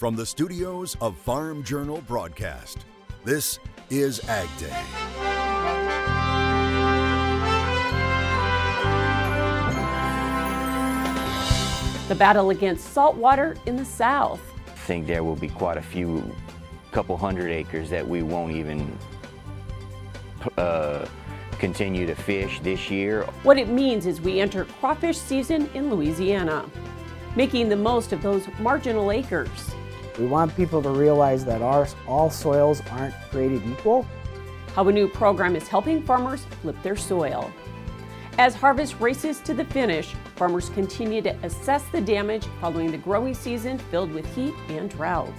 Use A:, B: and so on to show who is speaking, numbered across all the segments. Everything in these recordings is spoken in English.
A: From the studios of Farm Journal Broadcast, this is Ag Day.
B: The battle against saltwater in the South.
C: I think there will be quite a few, couple hundred acres that we won't even uh, continue to fish this year.
B: What it means is we enter crawfish season in Louisiana, making the most of those marginal acres.
D: We want people to realize that our, all soils aren't created equal.
B: How a new program is helping farmers flip their soil. As harvest races to the finish, farmers continue to assess the damage following the growing season filled with heat and drought.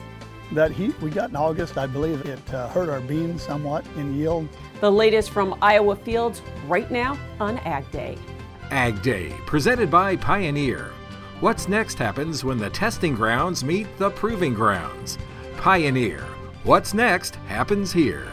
E: That heat we got in August, I believe it uh, hurt our beans somewhat in yield.
B: The latest from Iowa fields right now on Ag Day.
F: Ag Day, presented by Pioneer. What's next happens when the testing grounds meet the proving grounds. Pioneer. What's next happens here.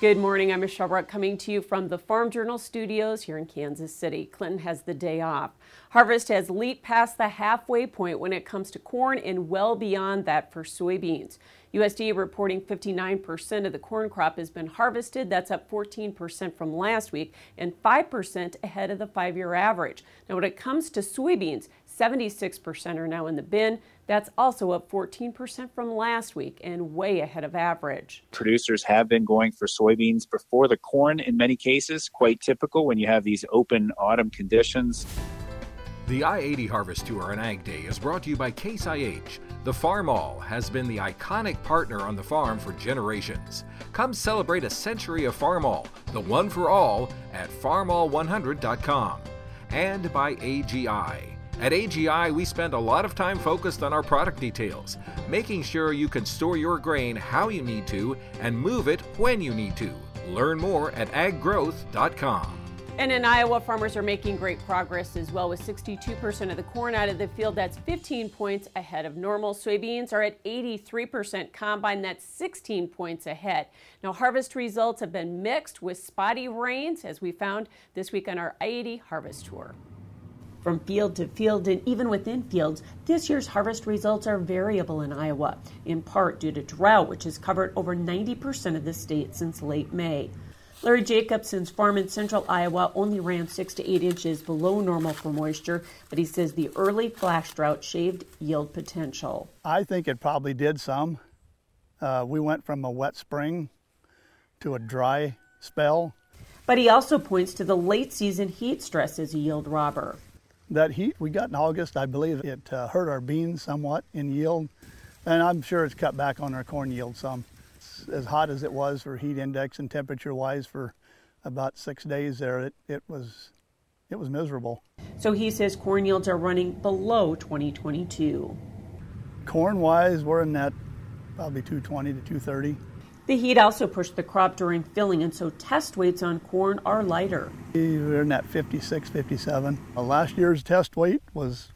B: Good morning. I'm Michelle Rook coming to you from the Farm Journal studios here in Kansas City. Clinton has the day off. Harvest has leaped past the halfway point when it comes to corn and well beyond that for soybeans. USDA reporting 59% of the corn crop has been harvested. That's up 14% from last week and 5% ahead of the five year average. Now, when it comes to soybeans, 76% are now in the bin. That's also up 14% from last week and way ahead of average.
G: Producers have been going for soybeans before the corn in many cases, quite typical when you have these open autumn conditions.
F: The I 80 Harvest Tour on Ag Day is brought to you by Case IH. The Farmall has been the iconic partner on the farm for generations. Come celebrate a century of Farmall, the one for all, at farmall100.com. And by AGI. At AGI, we spend a lot of time focused on our product details, making sure you can store your grain how you need to and move it when you need to. Learn more at aggrowth.com.
B: And in Iowa, farmers are making great progress as well, with 62% of the corn out of the field. That's 15 points ahead of normal. Soybeans are at 83% combine. That's 16 points ahead. Now, harvest results have been mixed with spotty rains, as we found this week on our I-80 harvest tour. From field to field and even within fields, this year's harvest results are variable in Iowa, in part due to drought, which has covered over 90% of the state since late May. Larry Jacobson's farm in central Iowa only ran six to eight inches below normal for moisture, but he says the early flash drought shaved yield potential.
E: I think it probably did some. Uh, we went from a wet spring to a dry spell.
B: But he also points to the late season heat stress as a yield robber.
E: That heat we got in August, I believe it uh, hurt our beans somewhat in yield, and I'm sure it's cut back on our corn yield some as hot as it was for heat index and temperature wise for about six days there, it, it was it was miserable.
B: So he says corn yields are running below 2022.
E: Corn wise, we're in that probably 220 to 230.
B: The heat also pushed the crop during filling, and so test weights on corn are lighter.
E: We're in that 56, 57. Uh, last year's test weight was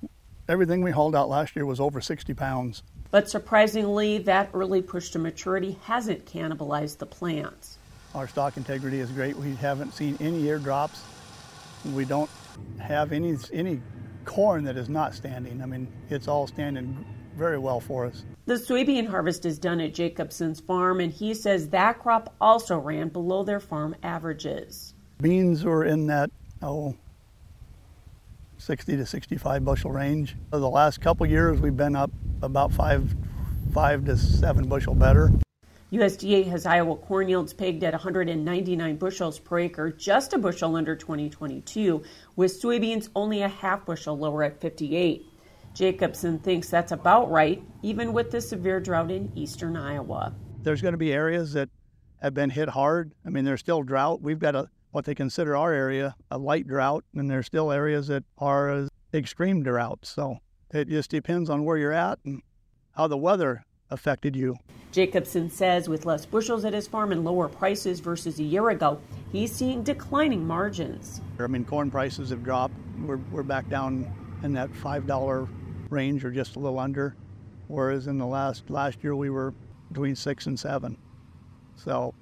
E: everything we hauled out last year was over 60 pounds.
B: But surprisingly, that early push to maturity hasn't cannibalized the plants.
E: Our stalk integrity is great. We haven't seen any ear drops. We don't have any any corn that is not standing. I mean, it's all standing very well for us.
B: The soybean harvest is done at Jacobson's farm, and he says that crop also ran below their farm averages.
E: Beans were in that, oh, 60 to 65 bushel range. For the last couple years, we've been up about five, five to seven bushel better.
B: USDA has Iowa corn yields pegged at 199 bushels per acre, just a bushel under 2022, with soybeans only a half bushel lower at 58. Jacobson thinks that's about right, even with the severe drought in eastern Iowa.
E: There's going to be areas that have been hit hard. I mean, there's still drought. We've got a what they consider our area a light drought, and there's still areas that are extreme drought. So it just depends on where you're at and how the weather affected you.
B: Jacobson says with less bushels at his farm and lower prices versus a year ago, he's seeing declining margins.
E: I mean, corn prices have dropped. We're, we're back down in that $5 range or just a little under, whereas in the last last year we were between six and seven. So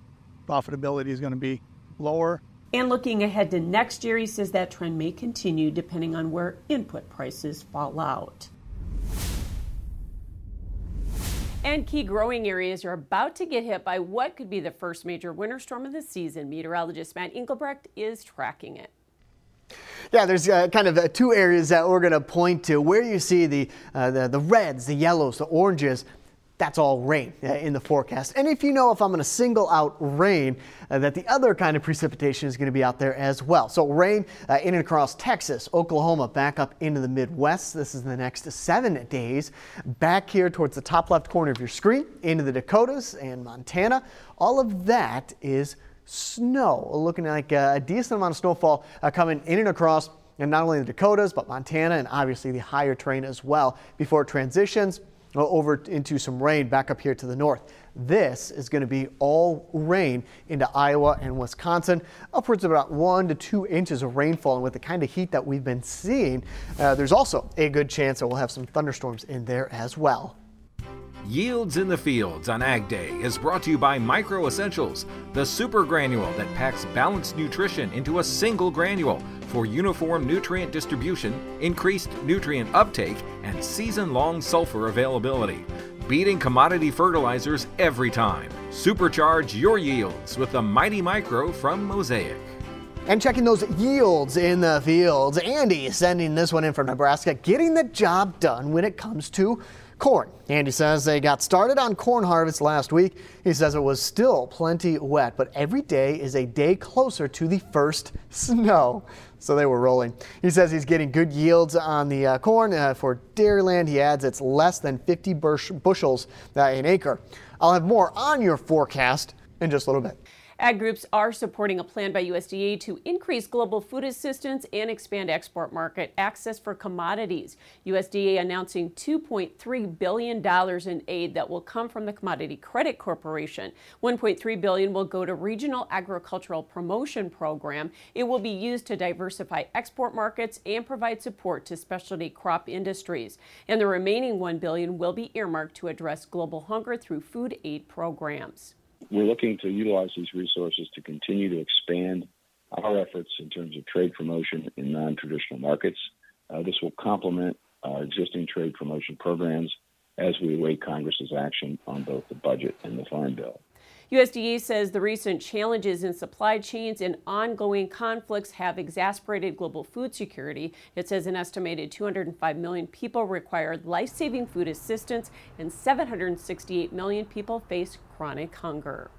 E: profitability is going to be lower.
B: And looking ahead to next year, he says that trend may continue depending on where input prices fall out. And key growing areas are about to get hit by what could be the first major winter storm of the season. Meteorologist Matt Engelbrecht is tracking it.
H: Yeah, there's uh, kind of uh, two areas that we're going to point to where you see the, uh, the, the reds, the yellows, the oranges that's all rain uh, in the forecast. And if you know if I'm going to single out rain, uh, that the other kind of precipitation is going to be out there as well. So rain uh, in and across Texas, Oklahoma, back up into the Midwest. This is the next seven days. Back here towards the top left corner of your screen, into the Dakotas and Montana. All of that is snow. Looking like a decent amount of snowfall uh, coming in and across and not only the Dakotas, but Montana and obviously the higher terrain as well before it transitions over into some rain back up here to the north. This is going to be all rain into Iowa and Wisconsin, upwards of about one to two inches of rainfall. And with the kind of heat that we've been seeing, uh, there's also a good chance that we'll have some thunderstorms in there as well.
F: Yields in the Fields on Ag Day is brought to you by Micro Essentials, the super granule that packs balanced nutrition into a single granule for uniform nutrient distribution, increased nutrient uptake, and season long sulfur availability. Beating commodity fertilizers every time. Supercharge your yields with the Mighty Micro from Mosaic.
H: And checking those yields in the fields, Andy sending this one in from Nebraska, getting the job done when it comes to Corn. Andy says they got started on corn harvest last week. He says it was still plenty wet, but every day is a day closer to the first snow. So they were rolling. He says he's getting good yields on the uh, corn. Uh, for Dairyland, he adds it's less than 50 bush bushels uh, an acre. I'll have more on your forecast in just a little bit.
B: Ag groups are supporting a plan by USDA to increase global food assistance and expand export market access for commodities. USDA announcing $2.3 billion in aid that will come from the Commodity Credit Corporation. $1.3 billion will go to Regional Agricultural Promotion Program. It will be used to diversify export markets and provide support to specialty crop industries. And the remaining $1 billion will be earmarked to address global hunger through food aid programs
I: we're looking to utilize these resources to continue to expand our efforts in terms of trade promotion in non-traditional markets. Uh, this will complement our existing trade promotion programs as we await Congress's action on both the budget and the farm bill.
B: USDA says the recent challenges in supply chains and ongoing conflicts have exacerbated global food security. It says an estimated 205 million people require life saving food assistance and 768 million people face chronic hunger.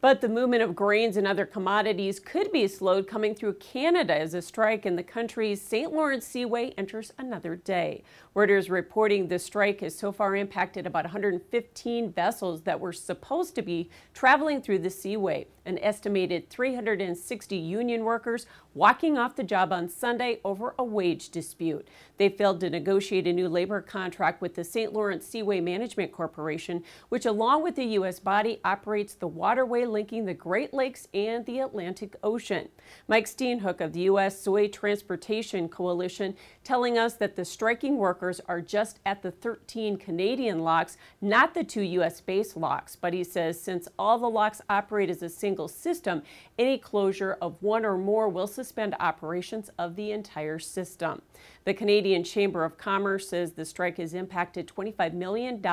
B: But the movement of grains and other commodities could be slowed coming through Canada as a strike in the country's St. Lawrence Seaway enters another day. Reuters reporting the strike has so far impacted about 115 vessels that were supposed to be traveling through the Seaway. An estimated 360 union workers walking off the job on Sunday over a wage dispute. They failed to negotiate a new labor contract with the St. Lawrence Seaway Management Corporation, which, along with the U.S. body, operates the waterway linking the Great Lakes and the Atlantic Ocean. Mike Steenhoek of the U.S. Soy Transportation Coalition telling us that the striking workers are just at the 13 Canadian locks, not the two U.S. based locks. But he says since all the locks operate as a single system, any closure of one or more will suspend operations of the entire system. The Canadian Chamber of Commerce says the strike has impacted $25 million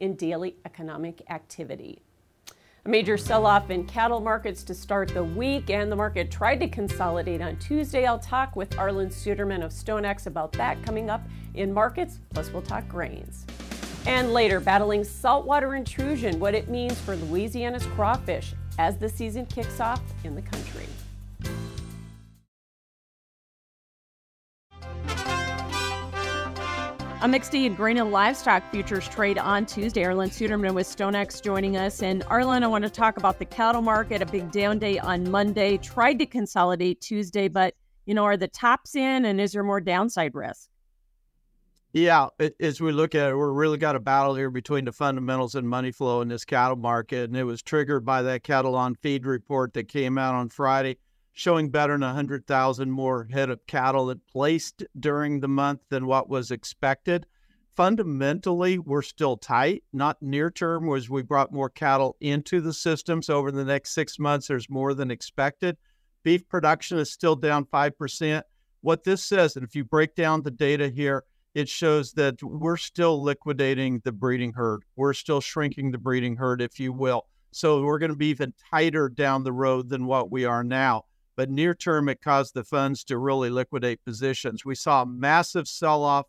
B: in daily economic activity. A major sell off in cattle markets to start the week, and the market tried to consolidate on Tuesday. I'll talk with Arlan Suderman of StoneX about that coming up in markets, plus, we'll talk grains. And later, battling saltwater intrusion, what it means for Louisiana's crawfish as the season kicks off in the country. A mixed and grain and livestock futures trade on Tuesday. Arlan Suderman with StoneX joining us. And Arlan, I want to talk about the cattle market, a big down day on Monday. Tried to consolidate Tuesday, but, you know, are the tops in and is there more downside risk?
J: Yeah, as we look at it, we're really got a battle here between the fundamentals and money flow in this cattle market. And it was triggered by that cattle on feed report that came out on Friday showing better than 100,000 more head of cattle that placed during the month than what was expected. Fundamentally, we're still tight, not near term, was we brought more cattle into the system. So over the next six months, there's more than expected. Beef production is still down 5%. What this says, and if you break down the data here, it shows that we're still liquidating the breeding herd. We're still shrinking the breeding herd, if you will. So we're going to be even tighter down the road than what we are now. But near term, it caused the funds to really liquidate positions. We saw a massive sell off,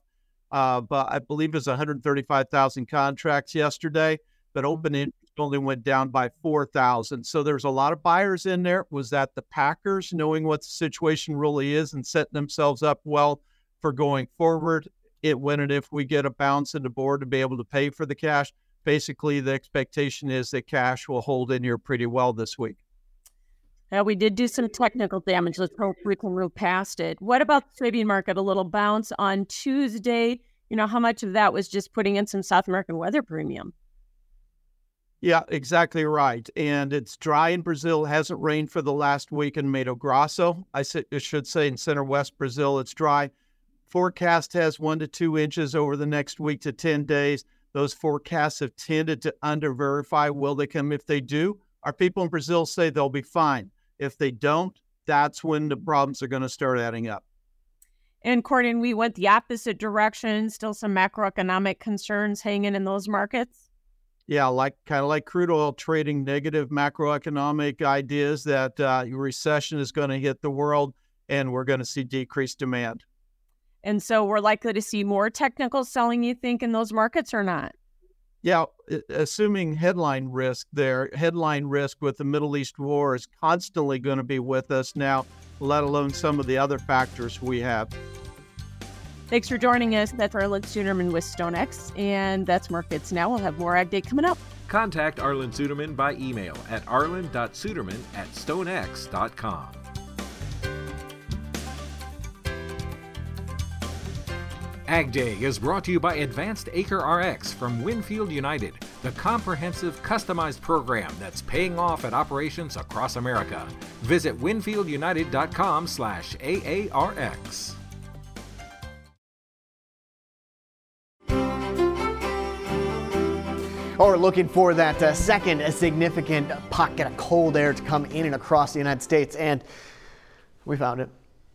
J: uh, but I believe it was 135,000 contracts yesterday, but open interest only went down by 4,000. So there's a lot of buyers in there. Was that the Packers knowing what the situation really is and setting themselves up well for going forward? It when and if we get a bounce in the board to be able to pay for the cash. Basically, the expectation is that cash will hold in here pretty well this week.
B: Yeah, we did do some technical damage. Let's hope we can move past it. What about the soybean market? A little bounce on Tuesday. You know, how much of that was just putting in some South American weather premium?
J: Yeah, exactly right. And it's dry in Brazil. It hasn't rained for the last week in Mato Grosso. I should say in center west Brazil, it's dry. Forecast has one to two inches over the next week to 10 days. Those forecasts have tended to under verify. Will they come? If they do, our people in Brazil say they'll be fine. If they don't, that's when the problems are going to start adding up.
B: And Corden, we went the opposite direction. Still some macroeconomic concerns hanging in those markets
J: yeah, like kind of like crude oil trading negative macroeconomic ideas that uh, recession is going to hit the world and we're going to see decreased demand.
B: And so we're likely to see more technical selling, you think, in those markets or not?
J: Yeah, assuming headline risk there, headline risk with the Middle East war is constantly going to be with us now, let alone some of the other factors we have.
B: Thanks for joining us. That's Arlan Suderman with StoneX, and that's Markets Now. We'll have more Ag Day coming up.
F: Contact Arlan Suderman by email at arlan.suderman at stonex.com. Ag Day is brought to you by Advanced Acre RX from Winfield United, the comprehensive customized program that's paying off at operations across America. Visit winfieldunited.com slash AARX.
H: or looking for that uh, second significant pocket of cold air to come in and across the United States. And we found it.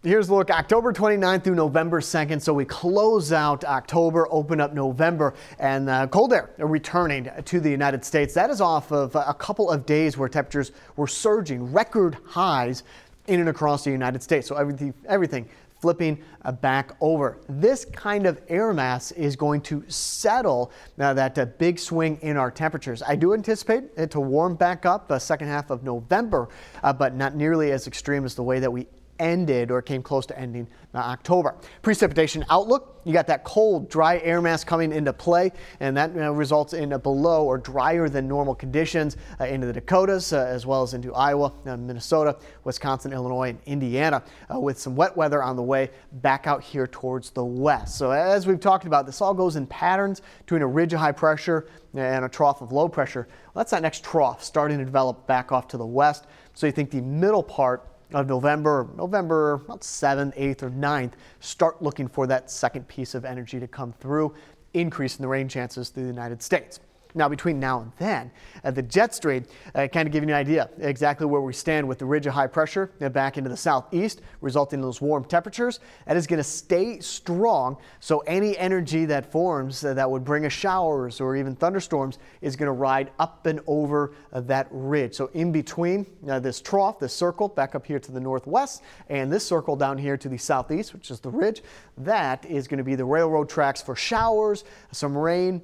H: Here's a look October 29th through November 2nd. So we close out October, open up November, and uh, cold air returning to the United States. That is off of a couple of days where temperatures were surging, record highs in and across the United States. So everything, everything flipping uh, back over. This kind of air mass is going to settle now that uh, big swing in our temperatures. I do anticipate it to warm back up the second half of November, uh, but not nearly as extreme as the way that we ended or came close to ending October. Precipitation outlook, you got that cold, dry air mass coming into play, and that results in below or drier than normal conditions uh, into the Dakotas, uh, as well as into Iowa, uh, Minnesota, Wisconsin, Illinois, and Indiana, uh, with some wet weather on the way back out here towards the west. So as we've talked about, this all goes in patterns between a ridge of high pressure and a trough of low pressure. Well, that's that next trough starting to develop back off to the west. So you think the middle part of November, November about 7th, 8th, or 9th, start looking for that second piece of energy to come through, increasing the rain chances through the United States. Now, between now and then, uh, the jet stream uh, kind of giving you an idea exactly where we stand with the ridge of high pressure uh, back into the southeast, resulting in those warm temperatures. That is going to stay strong. So, any energy that forms uh, that would bring us showers or even thunderstorms is going to ride up and over uh, that ridge. So, in between uh, this trough, this circle back up here to the northwest, and this circle down here to the southeast, which is the ridge, that is going to be the railroad tracks for showers, some rain,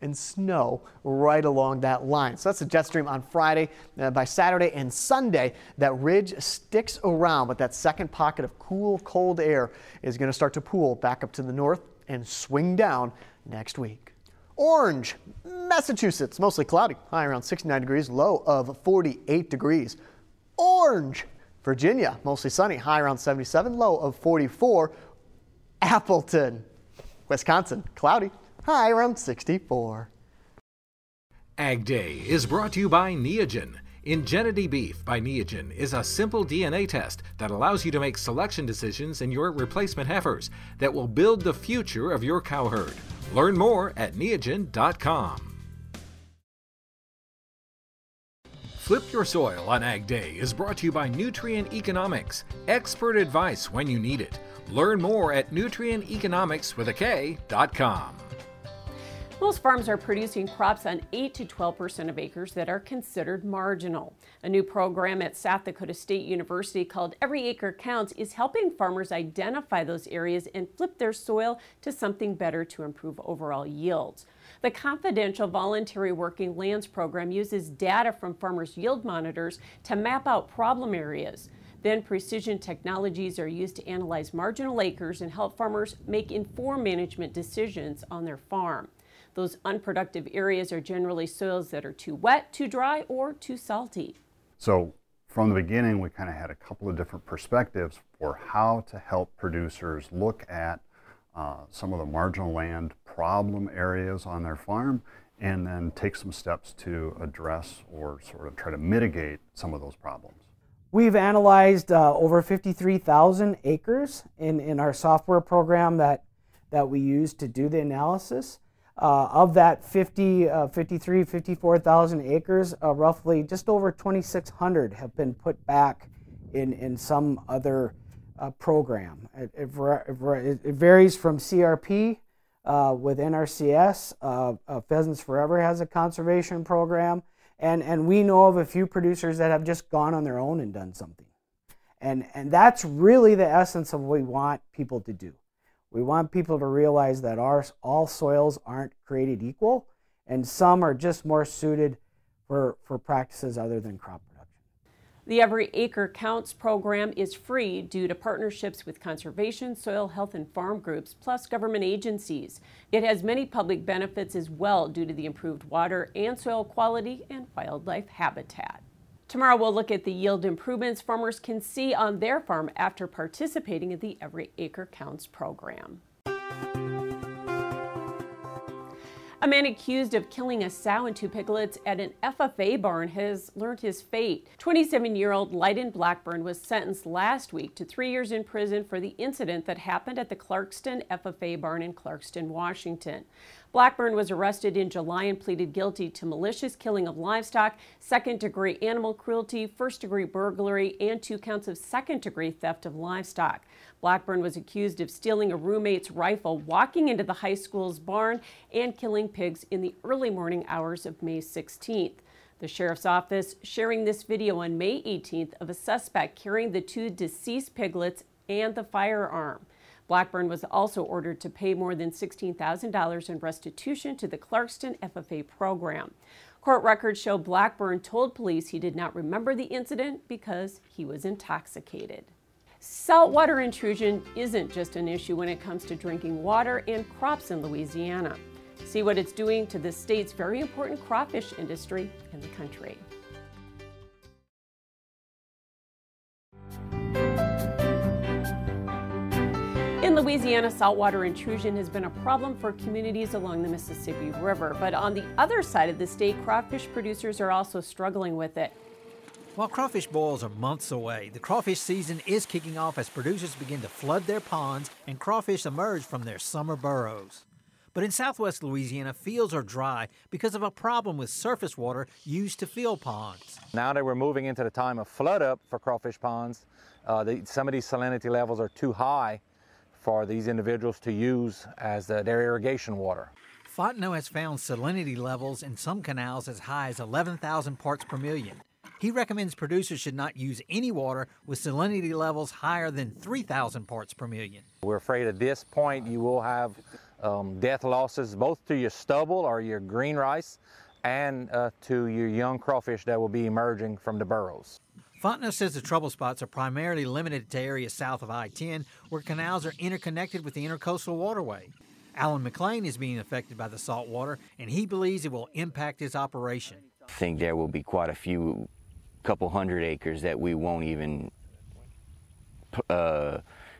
H: and snow right along that line. So that's the jet stream on Friday. Uh, by Saturday and Sunday, that ridge sticks around, but that second pocket of cool, cold air is going to start to pool back up to the north and swing down next week. Orange, Massachusetts, mostly cloudy, high around 69 degrees, low of 48 degrees. Orange, Virginia, mostly sunny, high around 77, low of 44. Appleton, Wisconsin, cloudy, high around 64.
F: Ag Day is brought to you by Neogen. Igenity Beef by Neogen is a simple DNA test that allows you to make selection decisions in your replacement heifers that will build the future of your cow herd. Learn more at neogen.com. Flip Your Soil on Ag Day is brought to you by Nutrient Economics, expert advice when you need it. Learn more at nutrieneconomicswithak.com.
B: Most farms are producing crops on 8 to 12 percent of acres that are considered marginal. A new program at South Dakota State University called Every Acre Counts is helping farmers identify those areas and flip their soil to something better to improve overall yields. The confidential voluntary working lands program uses data from farmers' yield monitors to map out problem areas. Then precision technologies are used to analyze marginal acres and help farmers make informed management decisions on their farm. Those unproductive areas are generally soils that are too wet, too dry, or too salty.
K: So from the beginning, we kind of had a couple of different perspectives for how to help producers look at uh, some of the marginal land problem areas on their farm and then take some steps to address or sort of try to mitigate some of those problems.
D: We've analyzed uh, over 53,000 acres in, in our software program that, that we use to do the analysis. Uh, of that 50, uh, 53, 54,000 acres, uh, roughly just over 2,600 have been put back in, in some other uh, program. It, it, it, varies from CRP uh, with NRCS. Uh, Pheasants Forever has a conservation program. And, and we know of a few producers that have just gone on their own and done something. And, and that's really the essence of what we want people to do. We want people to realize that our, all soils aren't created equal, and some are just more suited for, for practices other than crop production.
B: The Every Acre Counts program is free due to partnerships with conservation, soil health, and farm groups, plus government agencies. It has many public benefits as well due to the improved water and soil quality and wildlife habitat. Tomorrow we'll look at the yield improvements farmers can see on their farm after participating in the Every Acre Counts program. A man accused of killing a sow and two piglets at an FFA barn has learned his fate. 27 year old Lyden Blackburn was sentenced last week to three years in prison for the incident that happened at the Clarkston FFA barn in Clarkston, Washington. Blackburn was arrested in July and pleaded guilty to malicious killing of livestock, second degree animal cruelty, first degree burglary, and two counts of second degree theft of livestock. Blackburn was accused of stealing a roommate's rifle, walking into the high school's barn, and killing pigs in the early morning hours of May 16th. The sheriff's office sharing this video on May 18th of a suspect carrying the two deceased piglets and the firearm. Blackburn was also ordered to pay more than $16,000 in restitution to the Clarkston FFA program. Court records show Blackburn told police he did not remember the incident because he was intoxicated. Saltwater intrusion isn't just an issue when it comes to drinking water and crops in Louisiana. See what it's doing to the state's very important crawfish industry in the country. Louisiana, saltwater intrusion has been a problem for communities along the Mississippi River. But on the other side of the state, crawfish producers are also struggling with it.
L: While crawfish boils are months away, the crawfish season is kicking off as producers begin to flood their ponds and crawfish emerge from their summer burrows. But in southwest Louisiana, fields are dry because of a problem with surface water used to fill ponds.
M: Now that we're moving into the time of flood up for crawfish ponds, uh, the, some of these salinity levels are too high for these individuals to use as uh, their irrigation water.
L: Fontenot has found salinity levels in some canals as high as 11,000 parts per million. He recommends producers should not use any water with salinity levels higher than 3,000 parts per million.
M: We're afraid at this point you will have um, death losses both to your stubble or your green rice and uh, to your young crawfish that will be emerging from the burrows.
L: Fontenot says the trouble spots are primarily limited to areas south of I 10 where canals are interconnected with the intercoastal waterway. Alan McLean is being affected by the salt water, and he believes it will impact his operation.
C: I think there will be quite a few, couple hundred acres that we won't even uh,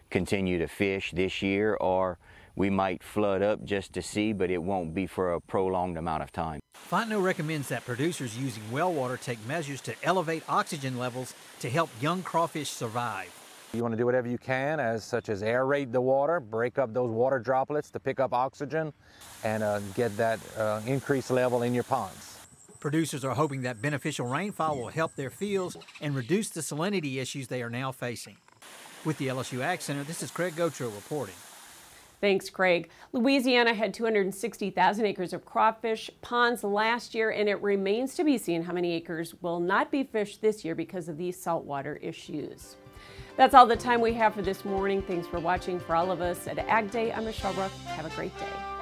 C: continue to fish this year, or we might flood up just to see, but it won't be for a prolonged amount of time.
L: Fontenot recommends that producers using well water take measures to elevate oxygen levels to help young crawfish survive.
M: You want to do whatever you can, as such as aerate the water, break up those water droplets to pick up oxygen, and uh, get that uh, increased level in your ponds.
L: Producers are hoping that beneficial rainfall will help their fields and reduce the salinity issues they are now facing. With the LSU Ag Center, this is Craig Gautreaux reporting.
B: Thanks, Craig. Louisiana had 260,000 acres of crawfish ponds last year, and it remains to be seen how many acres will not be fished this year because of these saltwater issues. That's all the time we have for this morning. Thanks for watching. For all of us at Ag Day, I'm Michelle Rook. Have a great day.